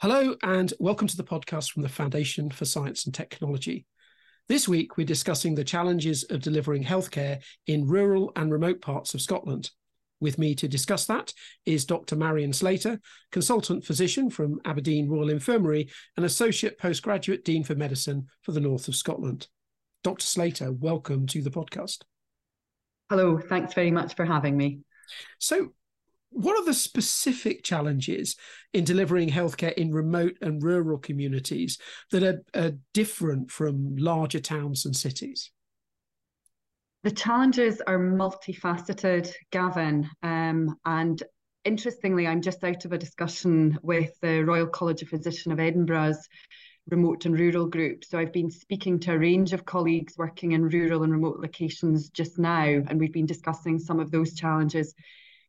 Hello, and welcome to the podcast from the Foundation for Science and Technology. This week, we're discussing the challenges of delivering healthcare in rural and remote parts of Scotland. With me to discuss that is Dr. Marion Slater, consultant physician from Aberdeen Royal Infirmary and associate postgraduate dean for medicine for the north of Scotland. Dr. Slater, welcome to the podcast. Hello, thanks very much for having me. So, what are the specific challenges in delivering healthcare in remote and rural communities that are, are, different from larger towns and cities? The challenges are multifaceted, Gavin. Um, and interestingly, I'm just out of a discussion with the Royal College of Physicians of Edinburgh's remote and rural group. So I've been speaking to a range of colleagues working in rural and remote locations just now, and we've been discussing some of those challenges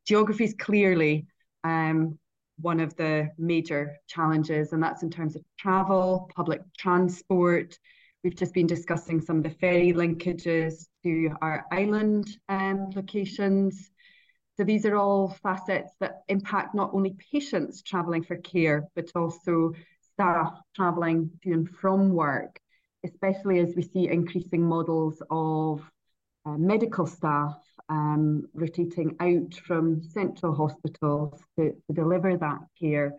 geography is clearly um, one of the major challenges, and that's in terms of travel, public transport. We've just been discussing some of the ferry linkages to our island um, locations. So these are all facets that impact not only patients travelling for care, but also staff travelling to and from work, especially as we see increasing models of uh, medical staff um, rotating out from central hospitals to, to deliver that care.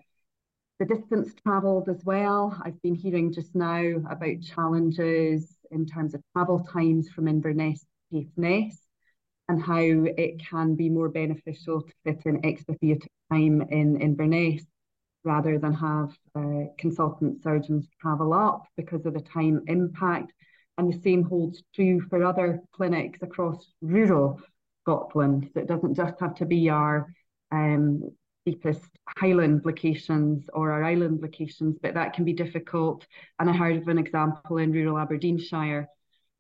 The distance travelled as well. I've been hearing just now about challenges in terms of travel times from Inverness to Caithness and how it can be more beneficial to fit in extra theatre time in Inverness rather than have uh, consultant surgeons travel up because of the time impact. And the same holds true for other clinics across rural Scotland. So it doesn't just have to be our um, deepest highland locations or our island locations, but that can be difficult. And I heard of an example in rural Aberdeenshire.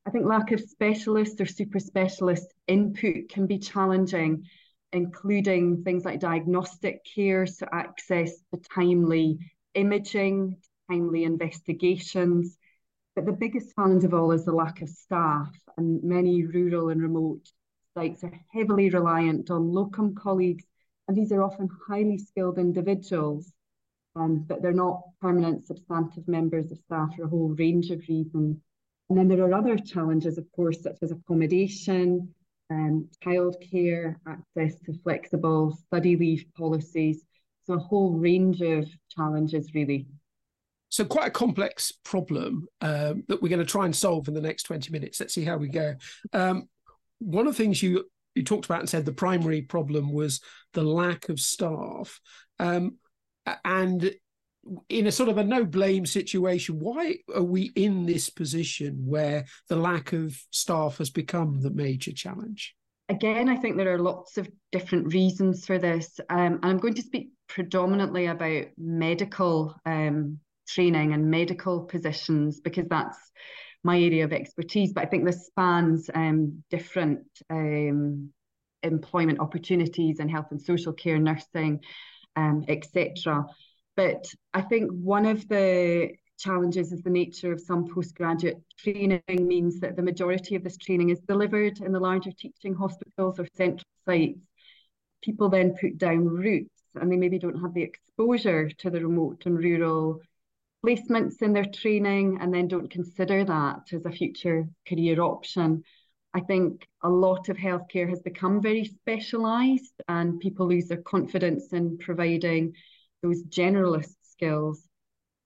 I think lack of specialist or super specialist input can be challenging, including things like diagnostic care, so access to timely imaging, timely investigations. But the biggest challenge of all is the lack of staff, and many rural and remote sites are heavily reliant on locum colleagues, and these are often highly skilled individuals, um, but they're not permanent substantive members of staff for a whole range of reasons. And then there are other challenges, of course, such as accommodation, um, childcare, access to flexible study leave policies. So a whole range of challenges, really. So quite a complex problem um, that we're going to try and solve in the next 20 minutes. Let's see how we go. Um, one of the things you you talked about and said the primary problem was the lack of staff, um, and in a sort of a no blame situation, why are we in this position where the lack of staff has become the major challenge? Again, I think there are lots of different reasons for this. Um, and I'm going to speak predominantly about medical um, training and medical positions because that's my area of expertise, but I think this spans um, different um, employment opportunities in health and social care, nursing, um, etc. But I think one of the challenges is the nature of some postgraduate training means that the majority of this training is delivered in the larger teaching hospitals or central sites. People then put down roots and they maybe don't have the exposure to the remote and rural placements in their training and then don't consider that as a future career option. I think a lot of healthcare has become very specialised and people lose their confidence in providing those generalist skills.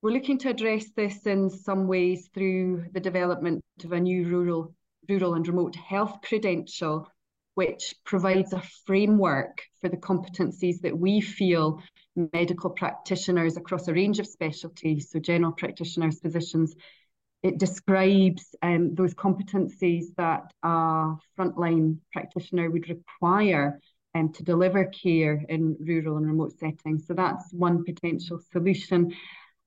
We're looking to address this in some ways through the development of a new rural, rural and remote health credential, which provides a framework for the competencies that we feel medical practitioners across a range of specialties, so general practitioners, physicians. It describes um, those competencies that a frontline practitioner would require um, to deliver care in rural and remote settings. So that's one potential solution.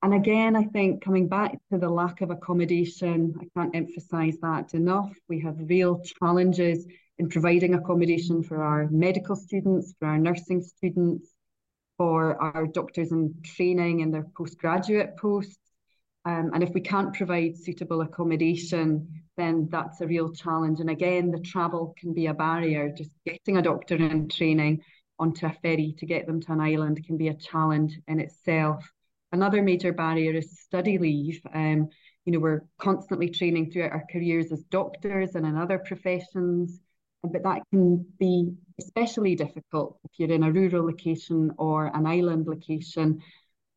And again, I think coming back to the lack of accommodation, I can't emphasize that enough. We have real challenges in providing accommodation for our medical students, for our nursing students, for our doctors in training and their postgraduate posts. Um, and if we can't provide suitable accommodation, then that's a real challenge. And again, the travel can be a barrier. Just getting a doctor in training onto a ferry to get them to an island can be a challenge in itself. Another major barrier is study leave. Um, you know, we're constantly training throughout our careers as doctors and in other professions, but that can be especially difficult if you're in a rural location or an island location.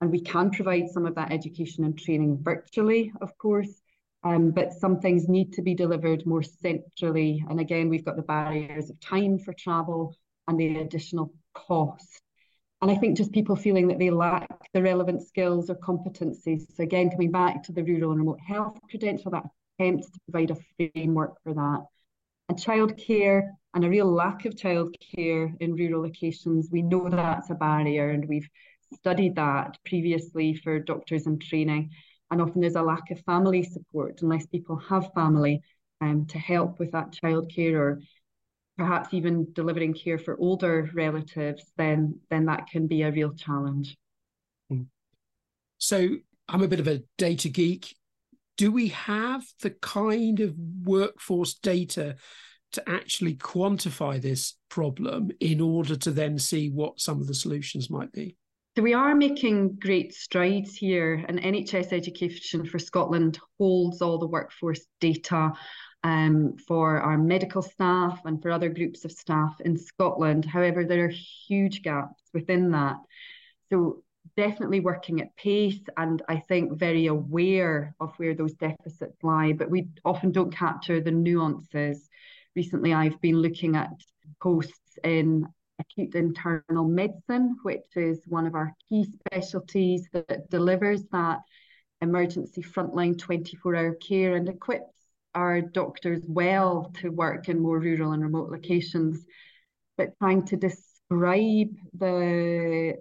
And we can provide some of that education and training virtually, of course, um, but some things need to be delivered more centrally. And again, we've got the barriers of time for travel and the additional cost. And I think just people feeling that they lack the relevant skills or competencies. So again, coming back to the rural and remote health credential, that attempts to provide a framework for that. And childcare and a real lack of childcare in rural locations, we know that's a barrier and we've studied that previously for doctors in training. And often there's a lack of family support unless people have family um, to help with that childcare or perhaps even delivering care for older relatives, then then that can be a real challenge. Hmm. So I'm a bit of a data geek. Do we have the kind of workforce data to actually quantify this problem in order to then see what some of the solutions might be? So we are making great strides here, and NHS Education for Scotland holds all the workforce data um, for our medical staff and for other groups of staff in Scotland. However, there are huge gaps within that. So definitely working at pace and I think very aware of where those deficits lie, but we often don't capture the nuances. Recently, I've been looking at posts in acute internal medicine, which is one of our key specialties that delivers that emergency frontline 24 hour care and equips our doctors well to work in more rural and remote locations. But trying to describe the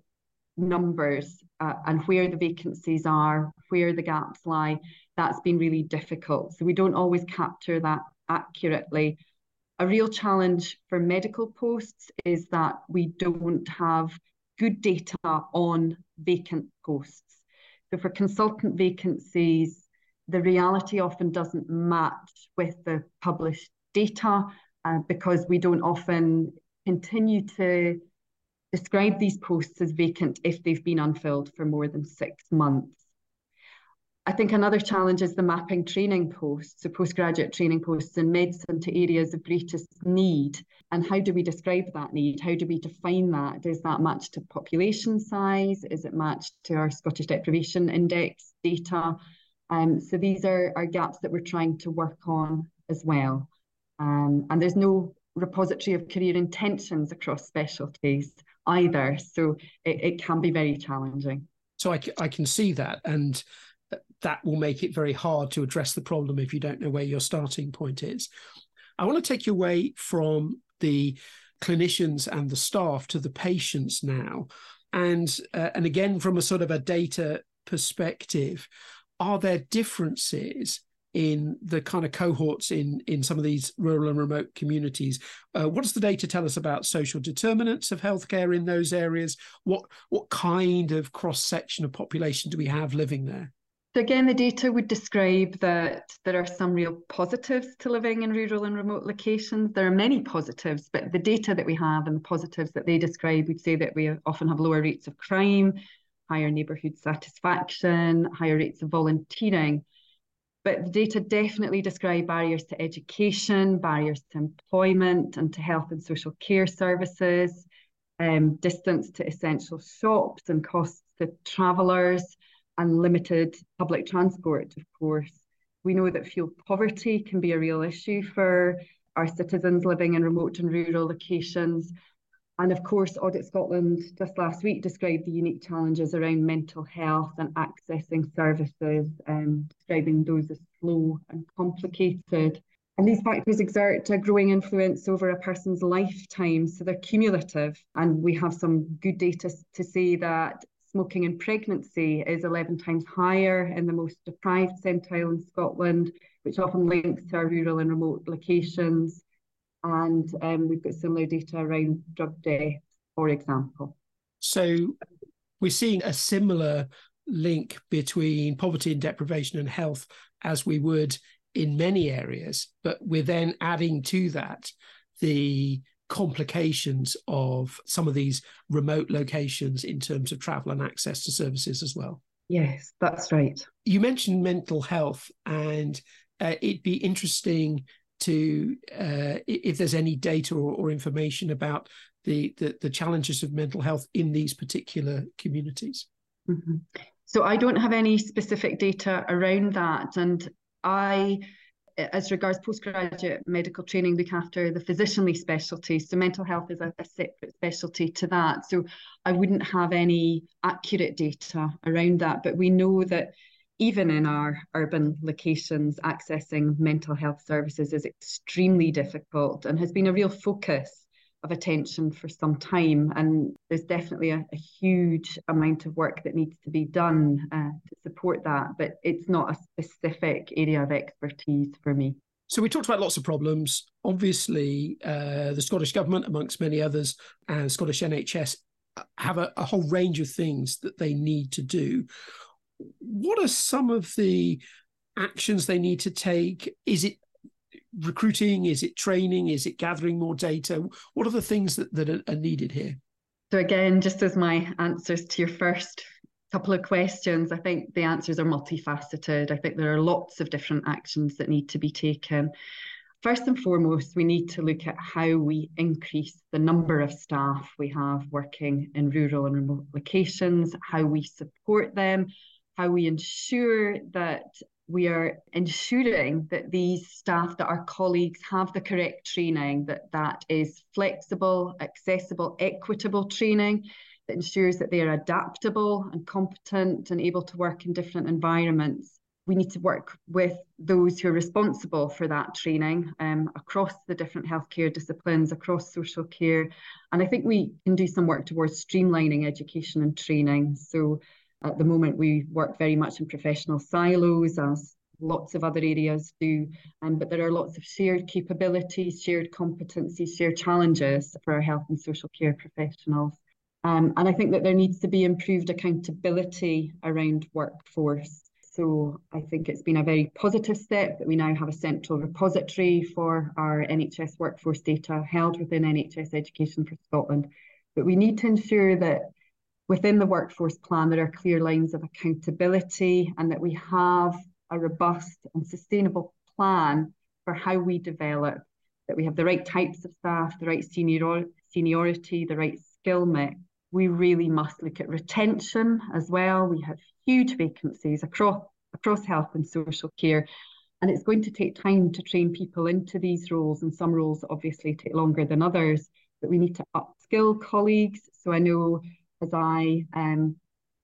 numbers uh, and where the vacancies are, where the gaps lie, that's been really difficult. So we don't always capture that accurately. A real challenge for medical posts is that we don't have good data on vacant posts. So for consultant vacancies, the reality often doesn't match with the published data uh, because we don't often continue to describe these posts as vacant if they've been unfilled for more than six months. I think another challenge is the mapping training posts, so postgraduate training posts in medicine to areas of greatest need. And how do we describe that need? How do we define that? Is that matched to population size? Is it matched to our Scottish Deprivation Index data? Um, so these are, are gaps that we're trying to work on as well. Um, and there's no repository of career intentions across specialties either. So it, it can be very challenging. So I, I can see that. And that will make it very hard to address the problem if you don't know where your starting point is. I want to take you away from the clinicians and the staff to the patients now. And uh, and again from a sort of a data perspective, are there differences in the kind of cohorts in in some of these rural and remote communities. Uh, what does the data tell us about social determinants of healthcare in those areas? What what kind of cross section of population do we have living there? So again, the data would describe that there are some real positives to living in rural and remote locations. There are many positives, but the data that we have and the positives that they describe would say that we often have lower rates of crime, higher neighbourhood satisfaction, higher rates of volunteering. But the data definitely describe barriers to education, barriers to employment and to health and social care services, um, distance to essential shops and costs to travellers and limited public transport, of course. We know that fuel poverty can be a real issue for our citizens living in remote and rural locations. And of course, Audit Scotland just last week described the unique challenges around mental health and accessing services, um, describing those as slow and complicated. And these factors exert a growing influence over a person's lifetime, so they're cumulative. And we have some good data to say that smoking in pregnancy is 11 times higher in the most deprived centile in Scotland, which often links to our rural and remote locations. And um, we've got similar data around drug death, for example. So we're seeing a similar link between poverty and deprivation and health as we would in many areas, but we're then adding to that the complications of some of these remote locations in terms of travel and access to services as well. Yes, that's right. You mentioned mental health, and uh, it'd be interesting to uh, if there's any data or, or information about the, the, the challenges of mental health in these particular communities. Mm-hmm. So I don't have any specific data around that, and I as regards postgraduate medical training, look after the physicianly specialties. So mental health is a, a, separate specialty to that. So I wouldn't have any accurate data around that. But we know that even in our urban locations, accessing mental health services is extremely difficult and has been a real focus of attention for some time. And there's definitely a, a huge amount of work that needs to be done uh, to support that. But it's not a specific area of expertise for me. So we talked about lots of problems. Obviously, uh, the Scottish government, amongst many others, and Scottish NHS have a, a whole range of things that they need to do. What are some of the actions they need to take? Is it recruiting? Is it training? Is it gathering more data? What are the things that, that are, are needed here? So, again, just as my answers to your first couple of questions, I think the answers are multifaceted. I think there are lots of different actions that need to be taken. First and foremost, we need to look at how we increase the number of staff we have working in rural and remote locations, how we support them, how we ensure that we are ensuring that these staff, that our colleagues have the correct training, that that is flexible, accessible, equitable training that ensures that they are adaptable and competent and able to work in different environments. We need to work with those who are responsible for that training um, across the different healthcare disciplines, across social care. And I think we can do some work towards streamlining education and training. So at the moment, we work very much in professional silos, as lots of other areas do, um, but there are lots of shared capabilities, shared competencies, shared challenges for our health and social care professionals. Um, and I think that there needs to be improved accountability around workforce. So I think it's been a very positive step that we now have a central repository for our NHS workforce data held within NHS Education for Scotland. But we need to ensure that within the workforce plan, there are clear lines of accountability and that we have a robust and sustainable plan for how we develop, that we have the right types of staff, the right senior, seniority, the right skill mix. We really must look at retention as well. We have huge vacancies across across health and social care. And it's going to take time to train people into these roles, and some roles obviously take longer than others. But we need to upskill colleagues. So I know as I um,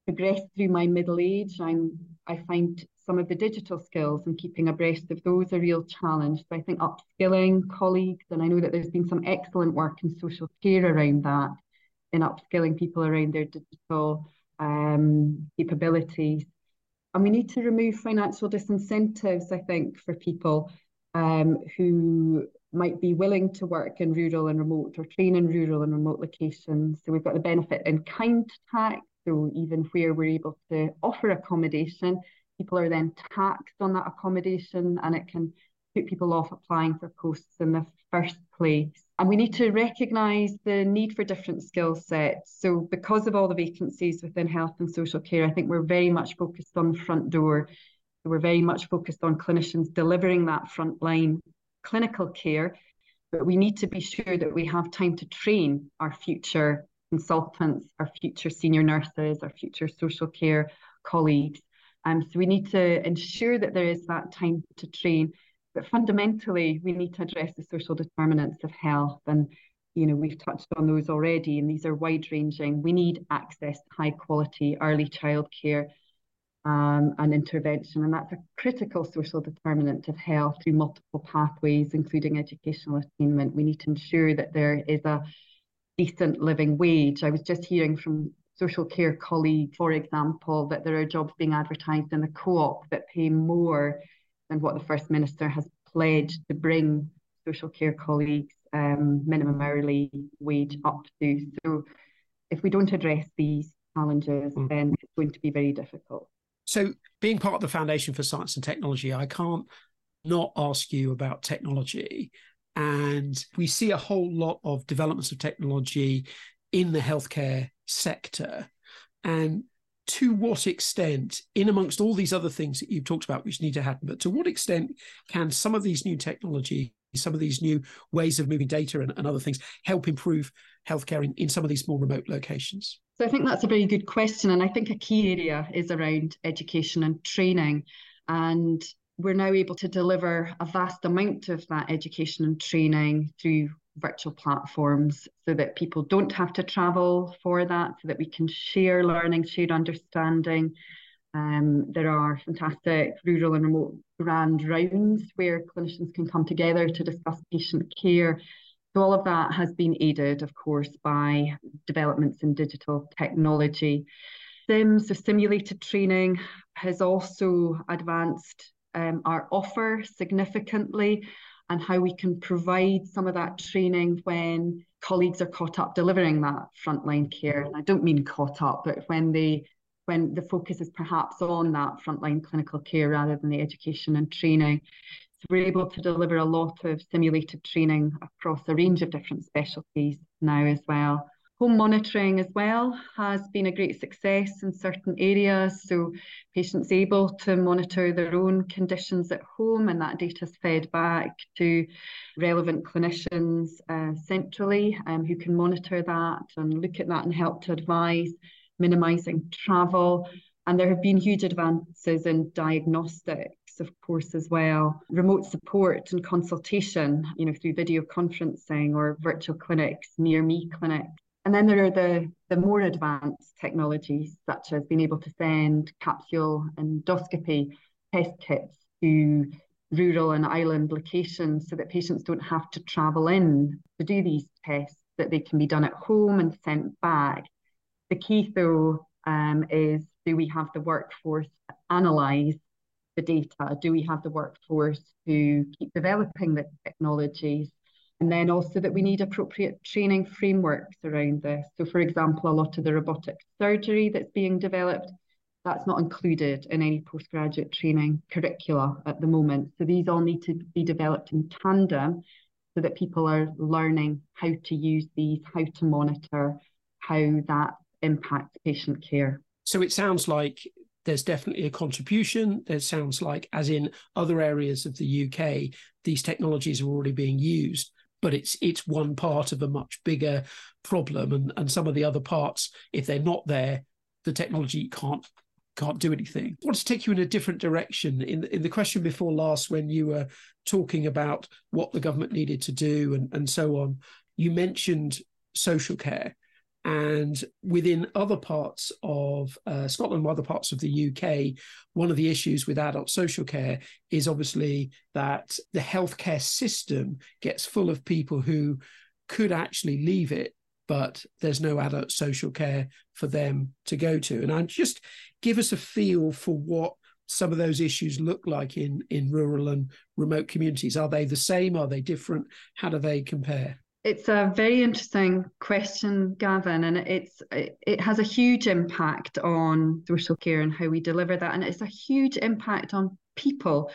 progress through my middle age, I'm I find some of the digital skills and keeping abreast of those a real challenge. So I think upskilling colleagues, and I know that there's been some excellent work in social care around that, in upskilling people around their digital um, capabilities. And we need to remove financial disincentives, I think, for people um, who might be willing to work in rural and remote or train in rural and remote locations. So we've got the benefit in kind tax. So even where we're able to offer accommodation, people are then taxed on that accommodation and it can put people off applying for posts in the first place. And we need to recognise the need for different skill sets. So, because of all the vacancies within health and social care, I think we're very much focused on the front door. We're very much focused on clinicians delivering that frontline clinical care, but we need to be sure that we have time to train our future consultants, our future senior nurses, our future social care colleagues. Um, so we need to ensure that there is that time to train. But fundamentally, we need to address the social determinants of health. And, you know, we've touched on those already, and these are wide ranging. We need access to high quality early childcare um, and intervention. And that's a critical social determinant of health through multiple pathways, including educational attainment. We need to ensure that there is a decent living wage. I was just hearing from social care colleagues, for example, that there are jobs being advertised in the co-op that pay more than what the First Minister has pledged to bring social care colleagues um, minimum hourly wage up to. So if we don't address these challenges, mm. then it's going to be very difficult. So, being part of the Foundation for Science and Technology, I can't not ask you about technology. And we see a whole lot of developments of technology in the healthcare sector. And to what extent, in amongst all these other things that you've talked about, which need to happen, but to what extent can some of these new technology, some of these new ways of moving data and, and other things help improve healthcare in, in some of these more remote locations? So I think that's a very good question. And I think a key area is around education and training. And we're now able to deliver a vast amount of that education and training through virtual platforms so that people don't have to travel for that, so that we can share learning, share understanding. Um, there are fantastic rural and remote grand rounds where clinicians can come together to discuss patient care. So all of that has been aided, of course, by developments in digital technology. SIMS, so simulated training, has also advanced um, our offer significantly and how we can provide some of that training when colleagues are caught up delivering that frontline care. And I don't mean caught up, but when they when the focus is perhaps on that frontline clinical care rather than the education and training. So we're able to deliver a lot of simulated training across a range of different specialties now as well. Home monitoring as well has been a great success in certain areas. So patients able to monitor their own conditions at home and that data is fed back to relevant clinicians uh, centrally um, who can monitor that and look at that and help to advise minimising travel. And there have been huge advances in diagnostics, of course, as well. Remote support and consultation, you know, through video conferencing or virtual clinics, near me clinics and then there are the, the more advanced technologies, such as being able to send capsule endoscopy test kits to rural and island locations so that patients don't have to travel in to do these tests, that they can be done at home and sent back. The key, though, um, is do we have the workforce to analyse the data? Do we have the workforce to keep developing the technologies and then also that we need appropriate training frameworks around this. So, for example, a lot of the robotic surgery that's being developed, that's not included in any postgraduate training curricula at the moment. So, these all need to be developed in tandem so that people are learning how to use these, how to monitor, how that impacts patient care. So, it sounds like there's definitely a contribution. There sounds like, as in other areas of the UK, these technologies are already being used but it's it's one part of a much bigger problem and and some of the other parts if they're not there the technology can't can't do anything. I want to take you in a different direction. In in the question before last, when you were talking about what the government needed to do and, and so on, you mentioned social care. And within other parts of uh, Scotland, other parts of the UK, one of the issues with adult social care is obviously that the healthcare system gets full of people who could actually leave it, but there's no adult social care for them to go to. And I just give us a feel for what some of those issues look like in in rural and remote communities. Are they the same? Are they different? How do they compare? It's a very interesting question, Gavin, and it's it has a huge impact on social care and how we deliver that, and it's a huge impact on people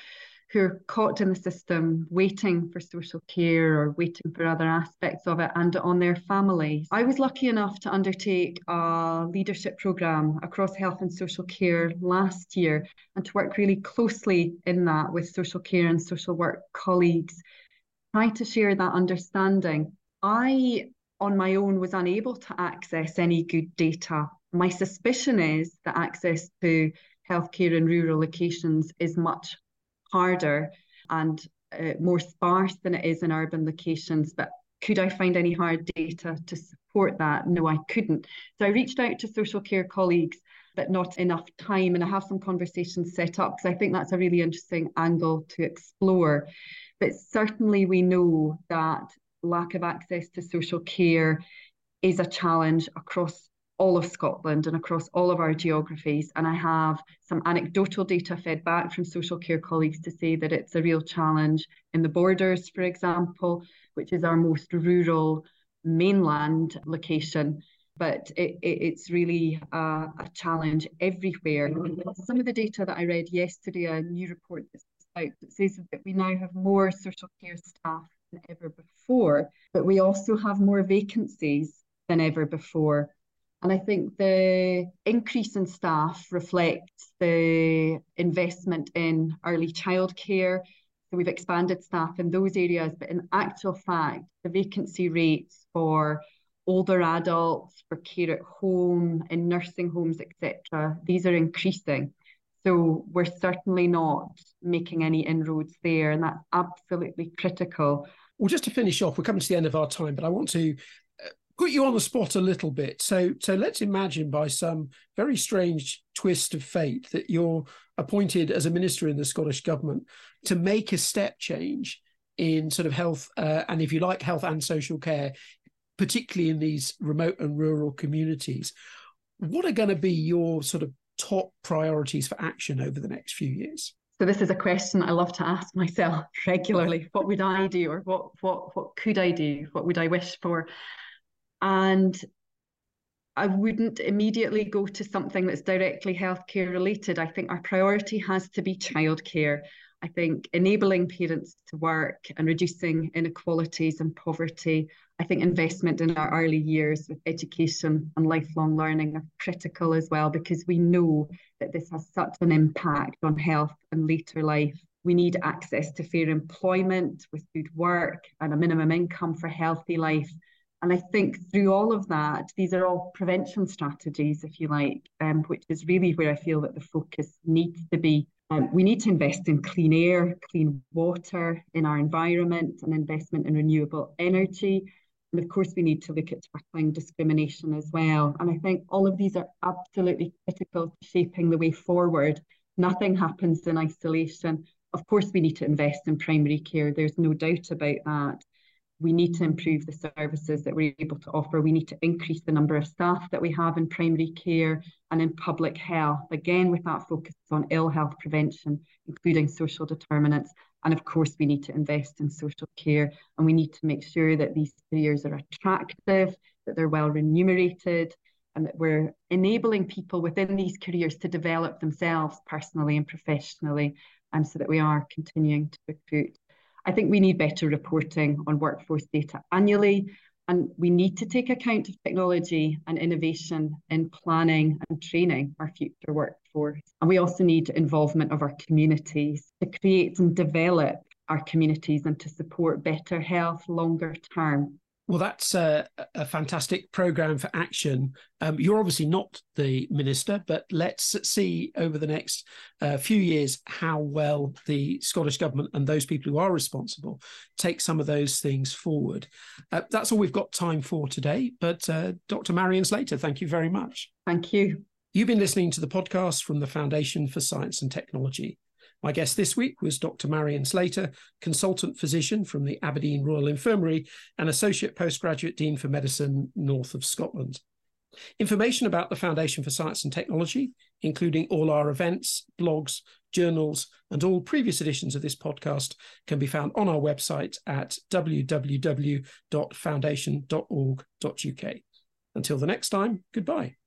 who are caught in the system waiting for social care or waiting for other aspects of it and on their families. I was lucky enough to undertake a leadership programme across health and social care last year and to work really closely in that with social care and social work colleagues, trying to share that understanding I, on my own, was unable to access any good data. My suspicion is that access to healthcare in rural locations is much harder and uh, more sparse than it is in urban locations. But could I find any hard data to support that? No, I couldn't. So I reached out to social care colleagues, but not enough time. And I have some conversations set up because I think that's a really interesting angle to explore. But certainly, we know that lack of access to social care is a challenge across all of Scotland and across all of our geographies. And I have some anecdotal data fed back from social care colleagues to say that it's a real challenge in the borders, for example, which is our most rural mainland location. But it, it, it's really a, a, challenge everywhere. Some of the data that I read yesterday, a new report that's out, that says that we now have more social care staff than ever before, but we also have more vacancies than ever before. And I think the increase in staff reflects the investment in early childcare. So we've expanded staff in those areas, but in actual fact, the vacancy rates for older adults, for care at home, in nursing homes, etc., these are increasing. So we're certainly not making any inroads there, and that's absolutely critical. Well, just to finish off, we're coming to the end of our time, but I want to uh, put you on the spot a little bit. So, so let's imagine by some very strange twist of fate that you're appointed as a minister in the Scottish government to make a step change in sort of health uh, and, if you like, health and social care, particularly in these remote and rural communities. What are going to be your sort of top priorities for action over the next few years? So this is a question I love to ask myself regularly. What would I do or what what what could I do? What would I wish for? And I wouldn't immediately go to something that's directly healthcare related. I think our priority has to be childcare. I think enabling parents to work and reducing inequalities and poverty. I think investment in our early years with education and lifelong learning are critical as well because we know that this has such an impact on health and later life. We need access to fair employment with good work and a minimum income for healthy life. And I think through all of that, these are all prevention strategies, if you like, um, which is really where I feel that the focus needs to be um, we need to invest in clean air, clean water in our environment, and investment in renewable energy. And of course, we need to look at tackling discrimination as well. And I think all of these are absolutely critical to shaping the way forward. Nothing happens in isolation. Of course, we need to invest in primary care. There's no doubt about that we need to improve the services that we're able to offer. We need to increase the number of staff that we have in primary care and in public health, again, with that focus on ill health prevention, including social determinants. And of course, we need to invest in social care and we need to make sure that these careers are attractive, that they're well remunerated, and that we're enabling people within these careers to develop themselves personally and professionally, and so that we are continuing to recruit. I think we need better reporting on workforce data annually, and we need to take account of technology and innovation in planning and training our future workforce. And we also need involvement of our communities to create and develop our communities and to support better health longer term. Well, that's a, a fantastic program for action. Um, you're obviously not the minister, but let's see over the next uh, few years how well the Scottish government and those people who are responsible take some of those things forward. Uh, that's all we've got time for today. But uh, Dr. Marion Slater, thank you very much. Thank you. You've been listening to the podcast from the Foundation for Science and Technology. My guest this week was Dr. Marion Slater, consultant physician from the Aberdeen Royal Infirmary and associate postgraduate dean for medicine north of Scotland. Information about the Foundation for Science and Technology, including all our events, blogs, journals, and all previous editions of this podcast, can be found on our website at www.foundation.org.uk. Until the next time, goodbye.